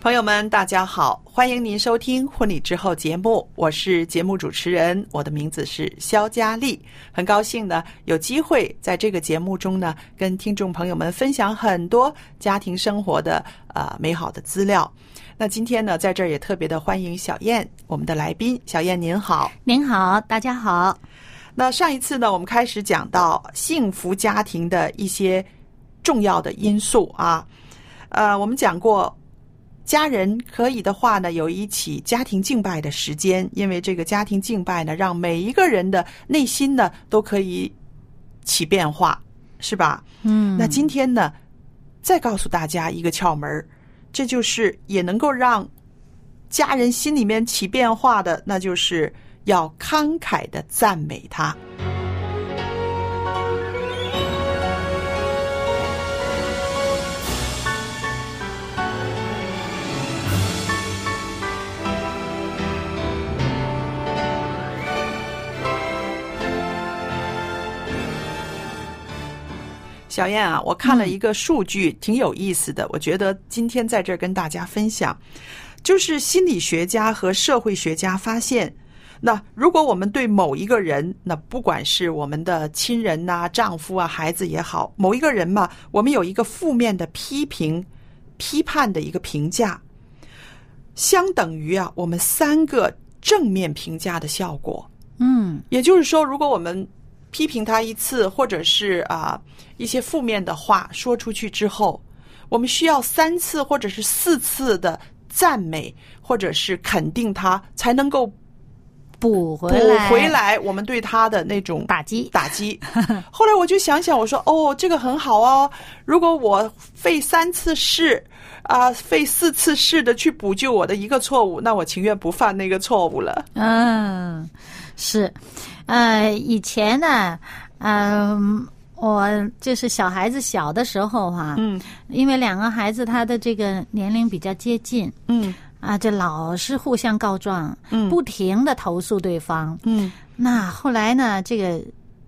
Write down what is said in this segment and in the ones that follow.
朋友们，大家好，欢迎您收听《婚礼之后》节目，我是节目主持人，我的名字是肖佳丽，很高兴呢有机会在这个节目中呢跟听众朋友们分享很多家庭生活的呃美好的资料。那今天呢，在这儿也特别的欢迎小燕，我们的来宾，小燕您好。您好，大家好。那上一次呢，我们开始讲到幸福家庭的一些重要的因素啊，呃，我们讲过，家人可以的话呢，有一起家庭敬拜的时间，因为这个家庭敬拜呢，让每一个人的内心呢都可以起变化，是吧？嗯那今天呢，再告诉大家一个窍门儿这就是也能够让家人心里面起变化的，那就是要慷慨的赞美他。小燕啊，我看了一个数据，挺有意思的。我觉得今天在这儿跟大家分享，就是心理学家和社会学家发现，那如果我们对某一个人，那不管是我们的亲人呐、丈夫啊、孩子也好，某一个人嘛，我们有一个负面的批评、批判的一个评价，相等于啊，我们三个正面评价的效果。嗯也就是说，如果我们批评他一次，或者是啊、一些负面的话说出去之后，我们需要三次或者是四次的赞美或者是肯定他，才能够补补回来，回来我们对他的那种打击。打击。后来我就想想，我说哦，这个很好哦。如果我费三次事啊、费四次试的去补救我的一个错误，那我情愿不犯那个错误了。嗯，是，呃，以前呢，嗯、我就是小孩子小的时候哈、嗯。因为两个孩子他的这个年龄比较接近嗯。啊，就老是互相告状，嗯。不停的投诉对方。嗯。那后来呢，这个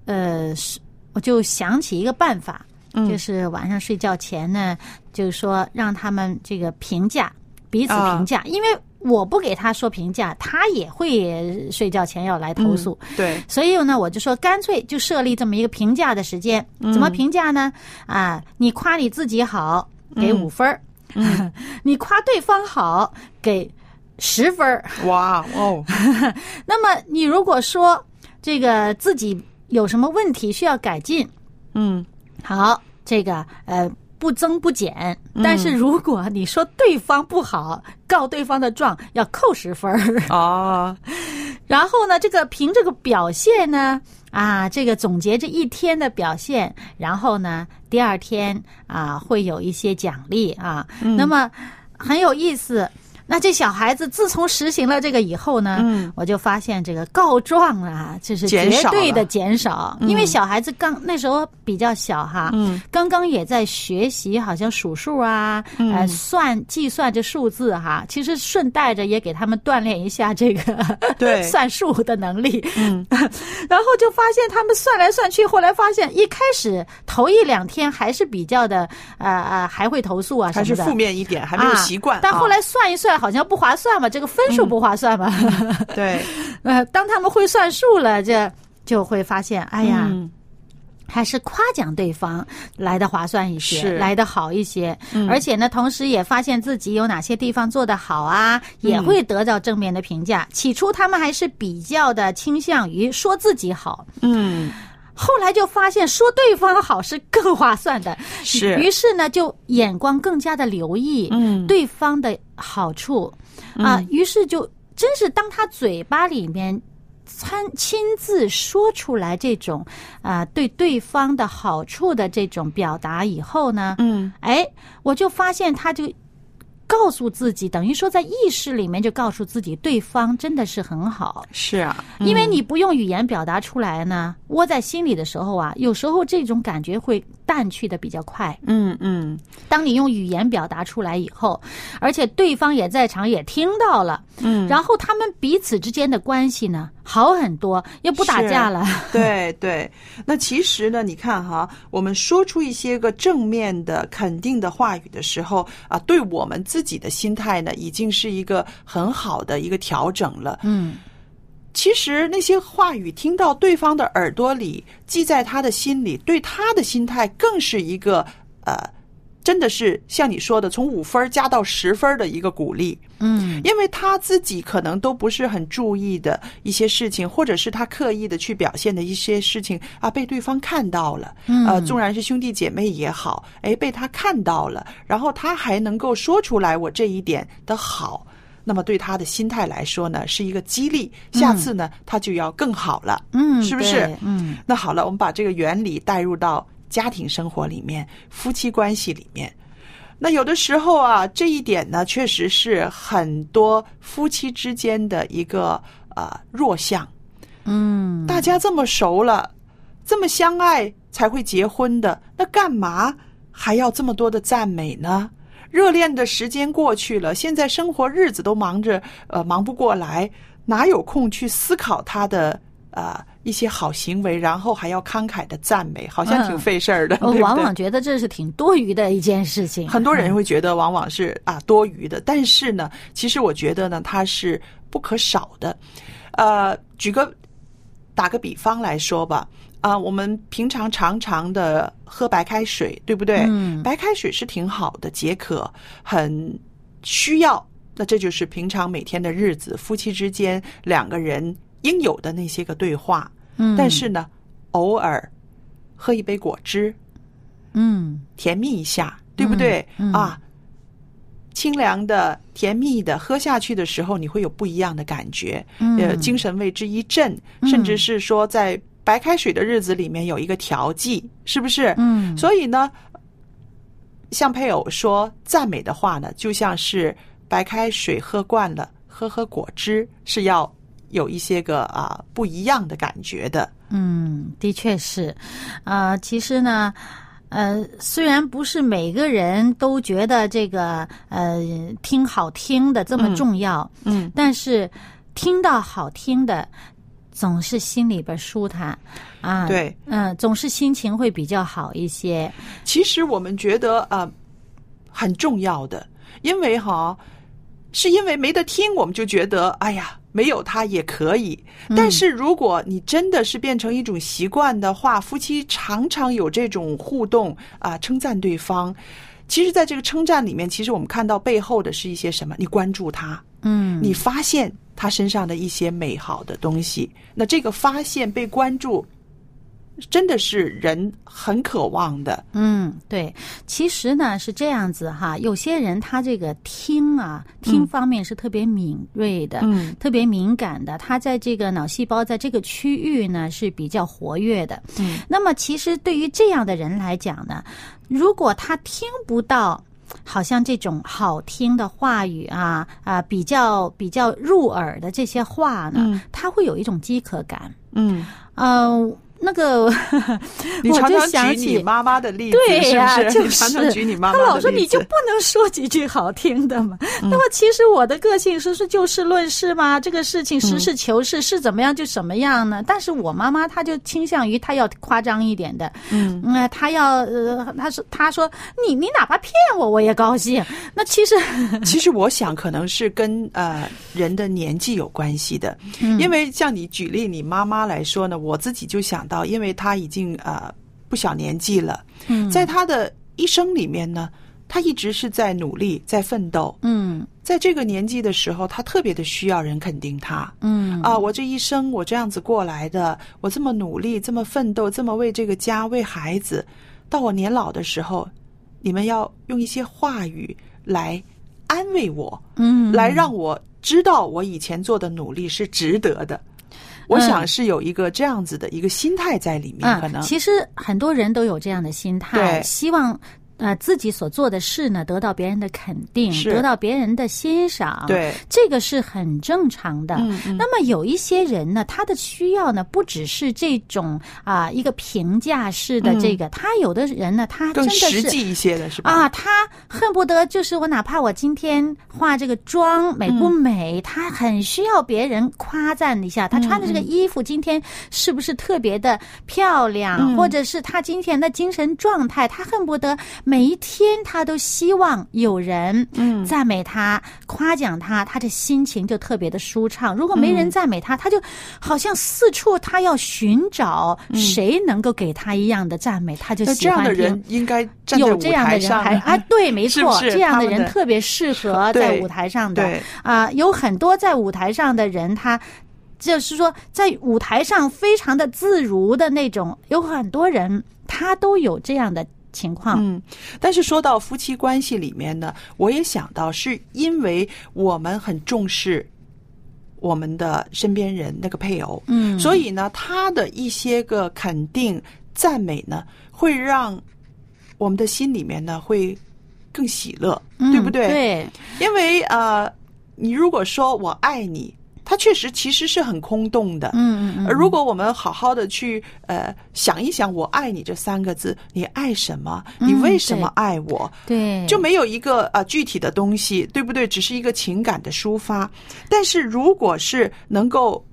呃，是我就想起一个办法，嗯。就是晚上睡觉前呢，就是说让他们这个评价彼此啊。评价，因为我不给他说评价，他也会睡觉前要来投诉。嗯对，所以呢，我就说干脆就设立这么一个评价的时间。嗯怎么评价呢？啊，你夸你自己好，给五分儿；嗯 你夸对方好，给十分儿。哇哦，那么你如果说这个自己有什么问题需要改进，嗯好，这个呃不增不减。但是如果你说对方不好，告对方的状，要扣十分儿。啊，然后呢，这个凭这个表现呢，啊，这个总结这一天的表现，然后呢，第二天啊会有一些奖励啊。那么很有意思。那这小孩子自从实行了这个以后呢，嗯。我就发现这个告状啊，就是绝对的减少，因为小孩子刚那时候比较小哈，嗯，刚刚也在学习，好像数数啊，呃，算计算这数字哈，其实顺带着也给他们锻炼一下这个对。算数的能力，嗯，然后就发现他们算来算去，后来发现一开始头一两天还是比较的呃呃，还会投诉啊什么的，还是负面一点，还没有习惯。啊。但后来算一算，好像不划算嘛，这个分数不划算嘛。对，呃，当他们会算数了，这就会发现，哎呀，嗯。还是夸奖对方来的划算一些，来的好一些。而且呢，同时也发现自己有哪些地方做得好啊，也会得到正面的评价。起初他们还是比较的倾向于说自己好，嗯，后来就发现说对方好是更划算的，是。于是呢，就眼光更加的留意，嗯。对方的好处。啊，于是就真是当他嘴巴里面参亲自说出来这种啊对对方的好处的这种表达以后呢，嗯，哎，我就发现他就。告诉自己，等于说在意识里面就告诉自己，对方真的是很好，是啊，因为你不用语言表达出来呢，窝在心里的时候啊，有时候这种感觉会淡去的比较快。嗯嗯，当你用语言表达出来以后，而且对方也在场也听到了，嗯，然后他们彼此之间的关系呢好很多，又不打架了。对对，那其实呢，你看哈，我们说出一些个正面的、肯定的话语的时候啊，对我们自己的心态呢，已经是一个很好的一个调整了。嗯，其实那些话语听到对方的耳朵里，记在他的心里，对他的心态更是一个呃，真的是像你说的，从五分加到十分的一个鼓励。嗯，因为他自己可能都不是很注意的一些事情，或者是他刻意的去表现的一些事情啊，被对方看到了。嗯呃，纵然是兄弟姐妹也好，哎，被他看到了，然后他还能够说出来我这一点的好。那么对他的心态来说呢，是一个激励。下次呢，他就要更好了。嗯，是不是嗯那好了，我们把这个原理带入到家庭生活里面、夫妻关系里面。那有的时候啊，这一点呢，确实是很多夫妻之间的一个呃弱项。嗯，大家这么熟了，这么相爱才会结婚的，那干嘛还要这么多的赞美呢？热恋的时间过去了，现在生活日子都忙着，呃，忙不过来，哪有空去思考他的呃一些好行为，然后还要慷慨的赞美，好像挺嗯费事儿的。我往往觉得这是挺多余的一件事情。很多人会觉得往往是啊多余的，但是呢，其实我觉得呢，它是不可少的。呃，举个打个比方来说吧，啊、我们平常常常的喝白开水，对不对？嗯白开水是挺好的，解渴，很需要。那这就是平常每天的日子，夫妻之间两个人应有的那些个对话。嗯，但是呢，偶尔喝一杯果汁，嗯甜蜜一下，对不对？嗯嗯啊，清凉的、甜蜜的，喝下去的时候，你会有不一样的感觉，嗯呃，精神为之一振，甚至是说在白开水的日子里面有一个调剂，是不是？嗯，所以呢，向配偶说赞美的话呢，就像是白开水喝惯了，喝喝果汁是要有一些个啊不一样的感觉的。嗯，的确是，呃，其实呢，呃，虽然不是每个人都觉得这个呃听好听的这么重要，嗯，但是听到好听的，总是心里边舒坦。啊，对，嗯、总是心情会比较好一些，其实我们觉得啊、呃很重要的，因为哈，是因为没得听，我们就觉得哎呀，没有它也可以。但是如果你真的是变成一种习惯的话，夫妻常常有这种互动啊、称赞对方。其实，在这个称赞里面，其实我们看到背后的是一些什么？你关注他，嗯，你发现他身上的一些美好的东西。那这个发现被关注，真的是人很渴望的。嗯，对，其实呢是这样子哈，有些人他这个听啊，听方面是特别敏锐的，嗯特别敏感的，他在这个脑细胞在这个区域呢是比较活跃的。嗯，那么其实对于这样的人来讲呢，如果他听不到好像这种好听的话语啊啊，比较比较入耳的这些话呢，嗯他会有一种饥渴感。嗯，嗯、那个 你常常举想起你妈妈的例子，对呀？就常常是举你妈妈的他老说你就不能说几句好听的嘛。嗯那么其实我的个性是是就事论事嘛，这个事情实事求是，是怎么样就怎么样呢？但是我妈妈她就倾向于她要夸张一点的，嗯呃，她要呃，她说她说你你哪怕骗我我也高兴。那其实 其实我想可能是跟呃人的年纪有关系的，嗯因为像你举例你妈妈来说呢，我自己就想到，因为他已经呃不小年纪了，嗯。在他的一生里面呢，他一直是在努力，在奋斗，嗯。在这个年纪的时候，他特别的需要人肯定他。嗯。啊，我这一生我这样子过来的，我这么努力，这么奋斗，这么为这个家、为孩子，到我年老的时候，你们要用一些话语来安慰我，嗯。来让我知道我以前做的努力是值得的。我想是有一个这样子的一个心态在里面，可能嗯，其实很多人都有这样的心态，希望。呃，自己所做的事呢，得到别人的肯定，得到别人的欣赏，对，这个是很正常的。嗯嗯那么有一些人呢，他的需要呢，不只是这种啊、一个评价式的这个，他有的人呢，他真更的是。实际一些的是吧？啊，他恨不得就是我，哪怕我今天化这个妆美不美，他很需要别人夸赞一下。他穿的这个衣服今天是不是特别的漂亮，嗯或者是他今天的精神状态，他恨不得每一天他都希望有人嗯。赞美他、夸奖他，他的心情就特别的舒畅。如果没人赞美他，他就好像四处他要寻找谁能够给他一样的赞美，他就那这样的。人应该有这样的人还啊，对，没错，是是这样的人特别适合在舞台上的。对。啊、有很多在舞台上的人，他就是说在舞台上非常的自如的那种，有很多人他都有这样的情况。嗯，但是说到夫妻关系里面呢，我也想到是因为我们很重视我们的身边人那个配偶，嗯所以呢，他的一些个肯定、赞美呢，会让我们的心里面呢会更喜乐，嗯对不对？对，因为呃，你如果说我爱你，它确实其实是很空洞的，嗯嗯嗯，而如果我们好好的去呃想一想“我爱你”这三个字，你爱什么？你嗯为什么爱我？对，就没有一个呃具体的东西，对不对？只是一个情感的抒发。但是如果是能够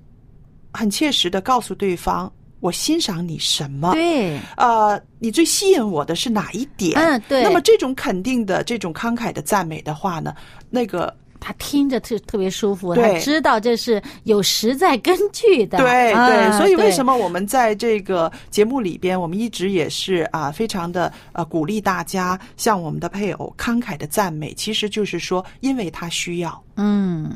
很切实的告诉对方，我欣赏你什么？对，呃，你最吸引我的是哪一点？嗯对那么这种肯定的、这种慷慨的赞美的话呢，那个他听着特特别舒服，他知道这是有实在根据的。对啊对，所以为什么？么我们在这个节目里边，我们一直也是啊，非常的呃鼓励大家向我们的配偶慷慨的赞美，其实就是说，因为他需要。嗯，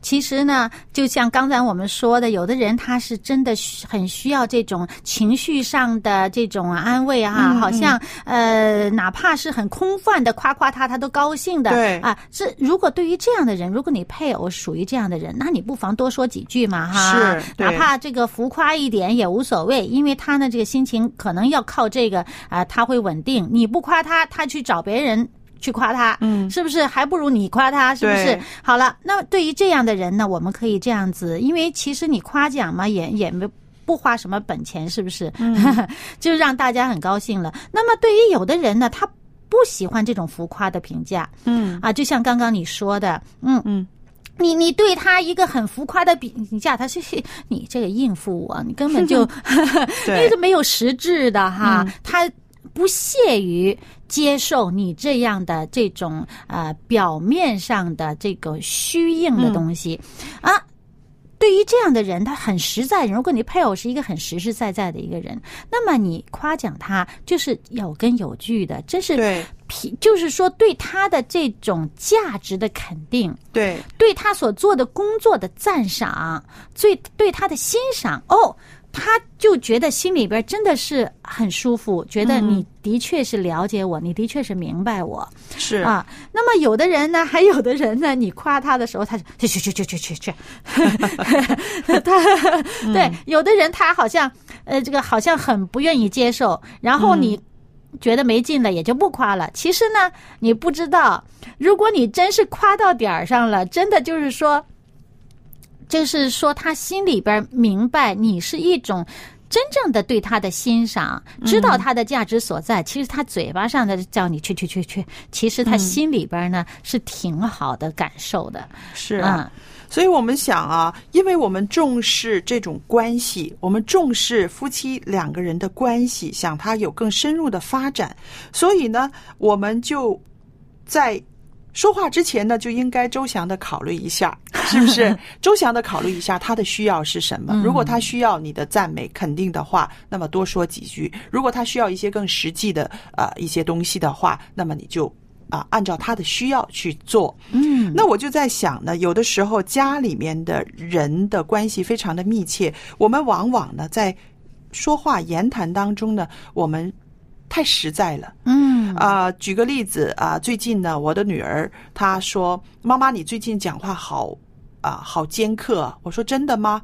其实呢，就像刚才我们说的，有的人他是真的很需要这种情绪上的这种安慰啊，嗯好像呃，哪怕是很空泛的夸夸他，他都高兴的。对啊，这如果对于这样的人，如果你配偶属于这样的人，那你不妨多说几句嘛，哈，是哪怕这个浮夸一点也无所谓，因为他呢这个心情可能要靠这个啊、他会稳定。你不夸他，他去找别人。去夸他，嗯是不是还不如你夸他？是不是？好了，那么对于这样的人呢，我们可以这样子，因为其实你夸奖嘛，也也没不花什么本钱，是不是？嗯 就让大家很高兴了。那么对于有的人呢，他不喜欢这种浮夸的评价嗯啊，就像刚刚你说的，嗯嗯。你你对他一个很浮夸的评价，他是 你这个应付我，你根本就 对那个没有实质的哈，嗯他不屑于接受你这样的这种呃表面上的这个虚应的东西、嗯啊。对于这样的人，他很实在。如果你配偶是一个很实实在在的一个人，那么你夸奖他就是有根有据的，这是对，就是说对他的这种价值的肯定。对对他所做的工作的赞赏，最对他的欣赏哦，他就觉得心里边真的是很舒服，觉得你的确是了解我，你的确是明白我是啊。那么有的人呢，还有的人呢，你夸他的时候，他就去去去去去去去，他对有的人他好像呃这个好像很不愿意接受，然后你。觉得没劲了，也就不夸了。其实呢，你不知道，如果你真是夸到点儿上了，真的就是说，就是说他心里边明白你是一种真正的对他的欣赏，知道他的价值所在。其实他嘴巴上的叫你去去去去，其实他心里边呢是挺好的感受的。是啊。所以我们想啊，因为我们重视这种关系，我们重视夫妻两个人的关系，想他有更深入的发展，所以呢，我们就在说话之前呢，就应该周详的考虑一下，是不是？周详的考虑一下他的需要是什么。如果他需要你的赞美、肯定的话，那么多说几句；如果他需要一些更实际的呃一些东西的话，那么你就。啊，按照他的需要去做。嗯，那我就在想呢，有的时候家里面的人的关系非常的密切，我们往往呢在说话言谈当中呢，我们太实在了。嗯，啊，举个例子啊，最近呢，我的女儿她说：“妈妈，你最近讲话好啊，好尖刻。”我说：“真的吗？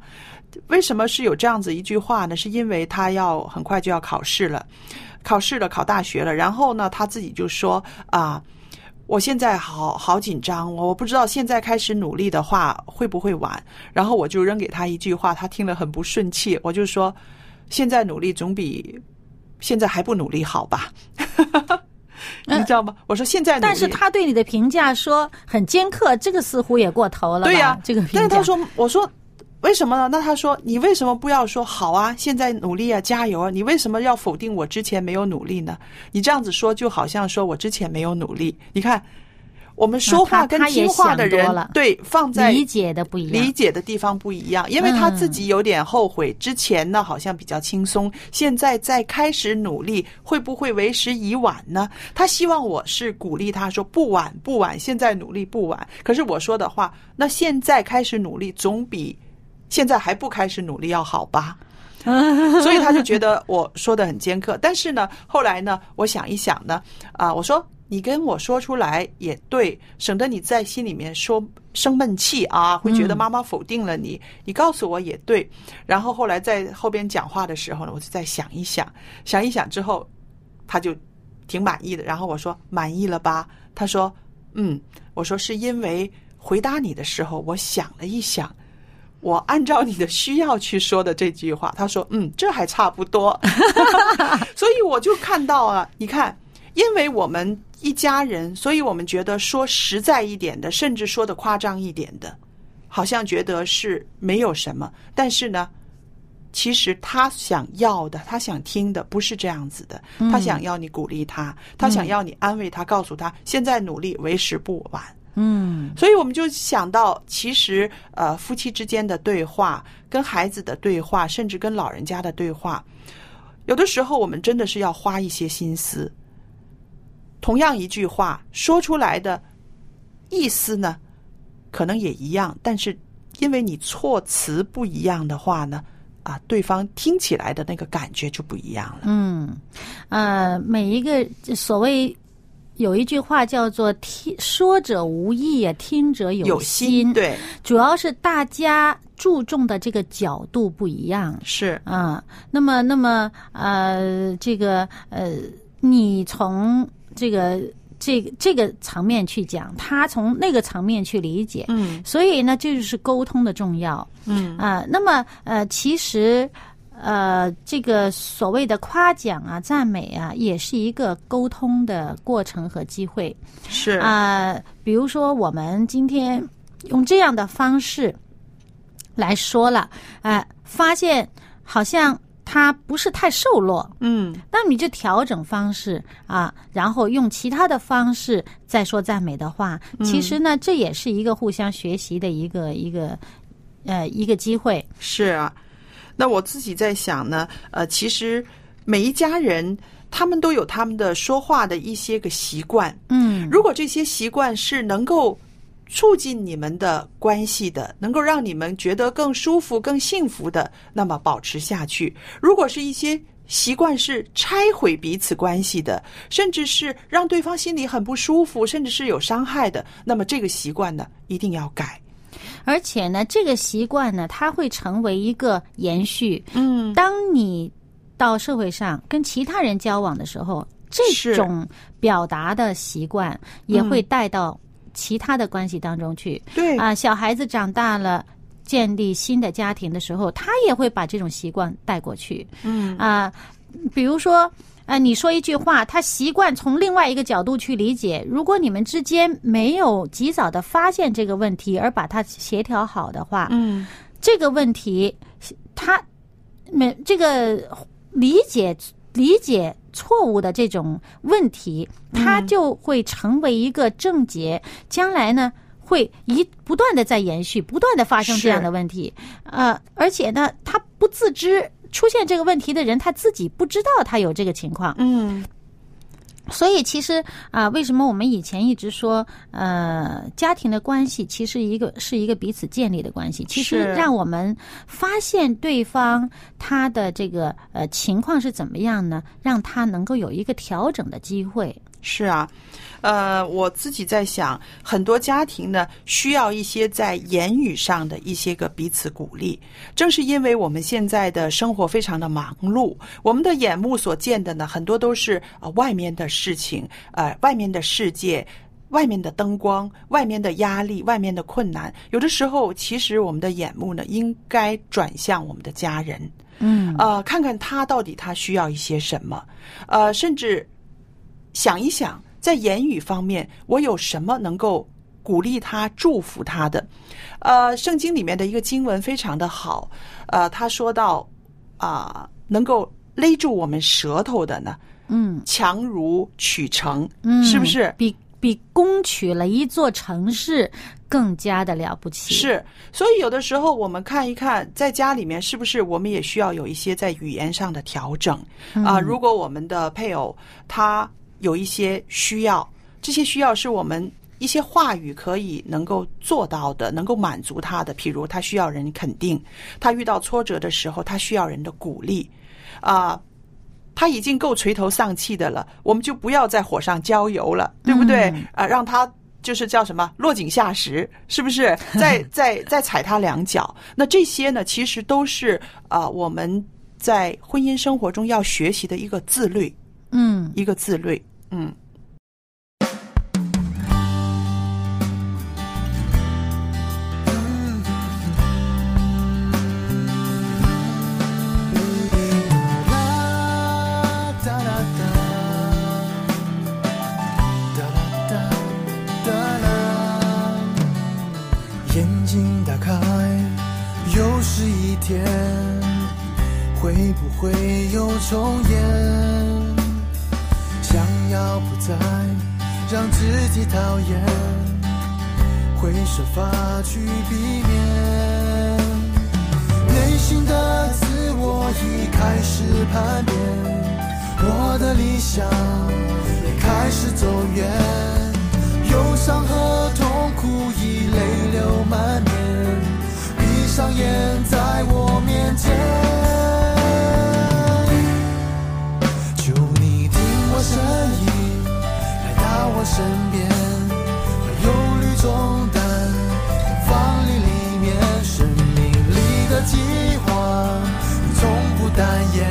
为什么是有这样子一句话呢？是因为她要很快就要考试了，考试了，考大学了。然后呢，她自己就说啊。”我现在好好紧张，我不知道现在开始努力的话会不会晚。然后我就扔给他一句话，他听了很不顺气。我就说，现在努力总比现在还不努力好吧？你知道吗？我说现在，但是他对你的评价说很尖刻，这个似乎也过头了。对呀，这个评价。但是他说，我说。为什么呢？那他说你为什么不要说好啊？现在努力啊，加油啊！你为什么要否定我之前没有努力呢？你这样子说就好像说我之前没有努力。你看，我们说话跟听话的人对放在理解的不一样，理解的地方不一样，因为他自己有点后悔，之前呢好像比较轻松，现在再开始努力，会不会为时已晚呢？他希望我是鼓励他说不晚不晚，现在努力不晚。可是我说的话，那现在开始努力总比。现在还不开始努力要好吧？所以他就觉得我说的很尖刻。但是呢，后来呢，我想一想呢，啊，我说你跟我说出来也对，省得你在心里面说生闷气啊，会觉得妈妈否定了你。你告诉我也对。然后后来在后边讲话的时候呢，我就再想一想，想一想之后，他就挺满意的。然后我说满意了吧？他说嗯。我说是因为回答你的时候，我想了一想。我按照你的需要去说的这句话，他说：“嗯，这还差不多。”所以我就看到啊，你看，因为我们一家人，所以我们觉得说实在一点的，甚至说的夸张一点的，好像觉得是没有什么。但是呢，其实他想要的，他想听的不是这样子的。他想要你鼓励他，他想要你安慰他，告诉他现在努力为时不晚。嗯，所以我们就想到，其实呃，夫妻之间的对话、跟孩子的对话，甚至跟老人家的对话，有的时候我们真的是要花一些心思。同样一句话说出来的意思呢，可能也一样，但是因为你措辞不一样的话呢，啊，对方听起来的那个感觉就不一样了。嗯，呃，每一个所谓。有一句话叫做“听说者无意，听者有心”。对，主要是大家注重的这个角度不一样。是啊，那么，那么，呃，这个，呃，你从这个这个这个层面去讲，他从那个层面去理解。嗯，所以呢，这就是沟通的重要。嗯啊，那么，呃，其实。呃，这个所谓的夸奖啊、赞美啊，也是一个沟通的过程和机会。是啊，比如说我们今天用这样的方式来说了，啊，发现好像他不是太瘦弱，嗯，那你就调整方式啊，然后用其他的方式再说赞美的话。其实呢，这也是一个互相学习的一个一个呃一个机会。是啊。那我自己在想呢，呃，其实每一家人他们都有他们的说话的一些个习惯，嗯，如果这些习惯是能够促进你们的关系的，能够让你们觉得更舒服、更幸福的，那么保持下去；如果是一些习惯是拆毁彼此关系的，甚至是让对方心里很不舒服，甚至是有伤害的，那么这个习惯呢，一定要改。而且呢，这个习惯呢，它会成为一个延续。嗯，当你到社会上跟其他人交往的时候，这种表达的习惯也会带到其他的关系当中去。对啊，小孩子长大了。建立新的家庭的时候，他也会把这种习惯带过去。嗯啊，比如说，呃，你说一句话，他习惯从另外一个角度去理解。如果你们之间没有及早的发现这个问题，而把它协调好的话，嗯这个问题，他没这个理解理解错误的这种问题，它就会成为一个症结，将来呢。会一不断的在延续，不断的发生这样的问题，呃，而且呢，他不自知出现这个问题的人，他自己不知道他有这个情况，嗯所以其实啊、为什么我们以前一直说，呃，家庭的关系其实一个是一个彼此建立的关系，其实让我们发现对方他的这个呃情况是怎么样呢？让他能够有一个调整的机会。是啊，呃，我自己在想，很多家庭呢需要一些在言语上的一些个彼此鼓励。正是因为我们现在的生活非常的忙碌，我们的眼目所见的呢，很多都是呃外面的事情，呃外面的世界。外面的灯光、外面的压力、外面的困难，有的时候，其实我们的眼目呢，应该转向我们的家人，嗯呃，看看他到底他需要一些什么，呃，甚至想一想，在言语方面，我有什么能够鼓励他、祝福他的？呃，圣经里面的一个经文非常的好，呃，他说到啊、能够勒住我们舌头的呢，嗯强如取城，嗯，是不是？比比攻取了一座城市更加的了不起？是，所以有的时候我们看一看，在家里面是不是我们也需要有一些在语言上的调整啊、如果我们的配偶他有一些需要，这些需要是我们一些话语可以能够做到的，能够满足他的。譬如他需要人肯定，他遇到挫折的时候，他需要人的鼓励啊。他已经够垂头丧气的了，我们就不要在火上浇油了，对不对？嗯啊，让他就是叫什么落井下石，是不是？再 再再踩他两脚？那这些呢，其实都是啊、我们在婚姻生活中要学习的一个自律，嗯一个自律。嗯，眼睛打开，又是一天，会不会又重演？要不再让自己讨厌，会设法去避免。内心的自我已开始叛变，我的理想也开始走远，忧伤和痛苦已泪流满面，闭上眼在我面前，身边，把忧虑重担放你里面，生命里的计划，从不单言，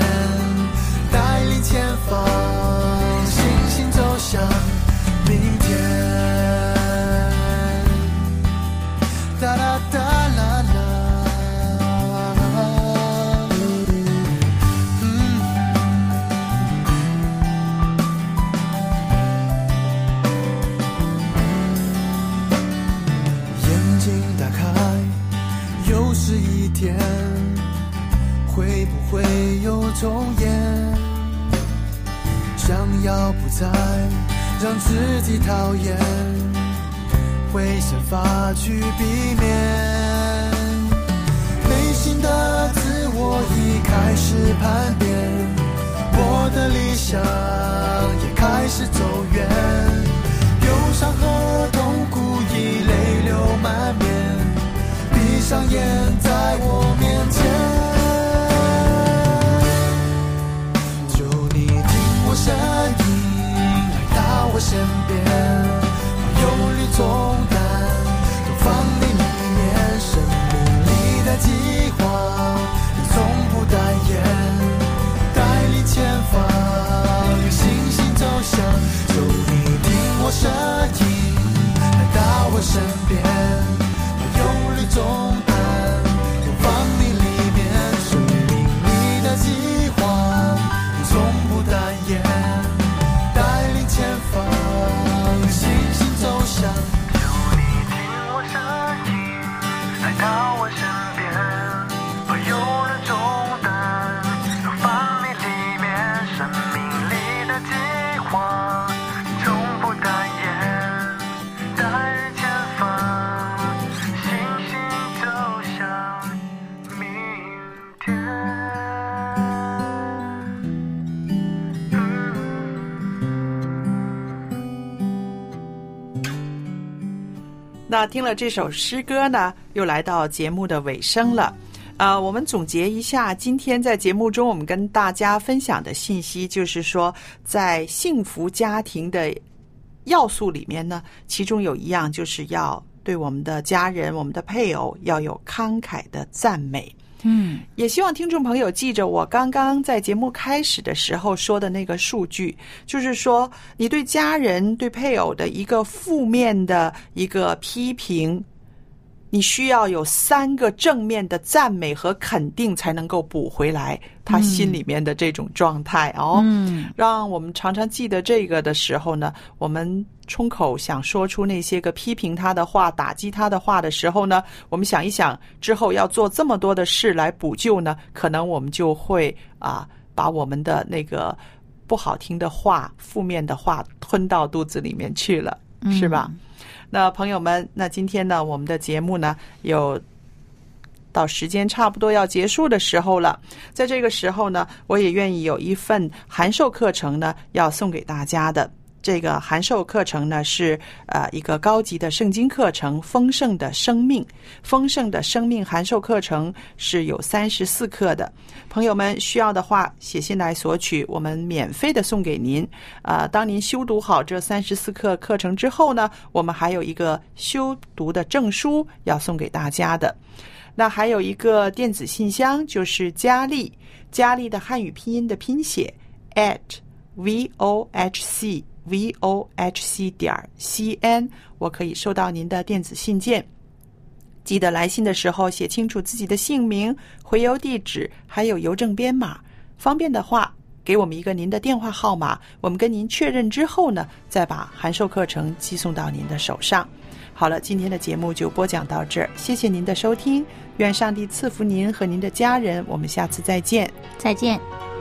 重演？想要不再让自己讨厌，会想法去避免。内心的自我已开始叛变，我的理想也开始走远，忧伤和痛苦已泪流满面，闭上眼身影来到我身边。听了这首诗歌呢，又来到节目的尾声了。呃，我们总结一下，今天在节目中我们跟大家分享的信息，就是说，在幸福家庭的要素里面呢，其中有一样就是要对我们的家人、我们的配偶要有慷慨的赞美。嗯。也希望听众朋友记着我刚刚在节目开始的时候说的那个数据，就是说，你对家人、对配偶的一个负面的一个批评，你需要有三个正面的赞美和肯定，才能够补回来他心里面的这种状态哦。嗯让我们常常记得这个的时候呢，我们冲口想说出那些个批评他的话、打击他的话的时候呢，我们想一想之后要做这么多的事来补救呢，可能我们就会啊，把我们的那个不好听的话、负面的话吞到肚子里面去了，是吧？那朋友们，那今天呢，我们的节目呢有到时间差不多要结束的时候了，在这个时候呢，我也愿意有一份函授课程呢，要送给大家的。这个函授课程呢是呃一个高级的圣经课程，《丰盛的生命》。丰盛的生命函授课程是有三十四课的，朋友们需要的话写信来索取，我们免费的送给您。啊、当您修读好这三十四课课程之后呢，我们还有一个修读的证书要送给大家的。那还有一个电子信箱，就是佳丽，佳丽的汉语拼音的拼写 at v o h c v o h c 点 c n，我可以收到您的电子信件。记得来信的时候写清楚自己的姓名、回邮地址，还有邮政编码。方便的话，给我们一个您的电话号码，我们跟您确认之后呢，再把函授课程寄送到您的手上。好了，今天的节目就播讲到这儿，谢谢您的收听，愿上帝赐福您和您的家人，我们下次再见。再见。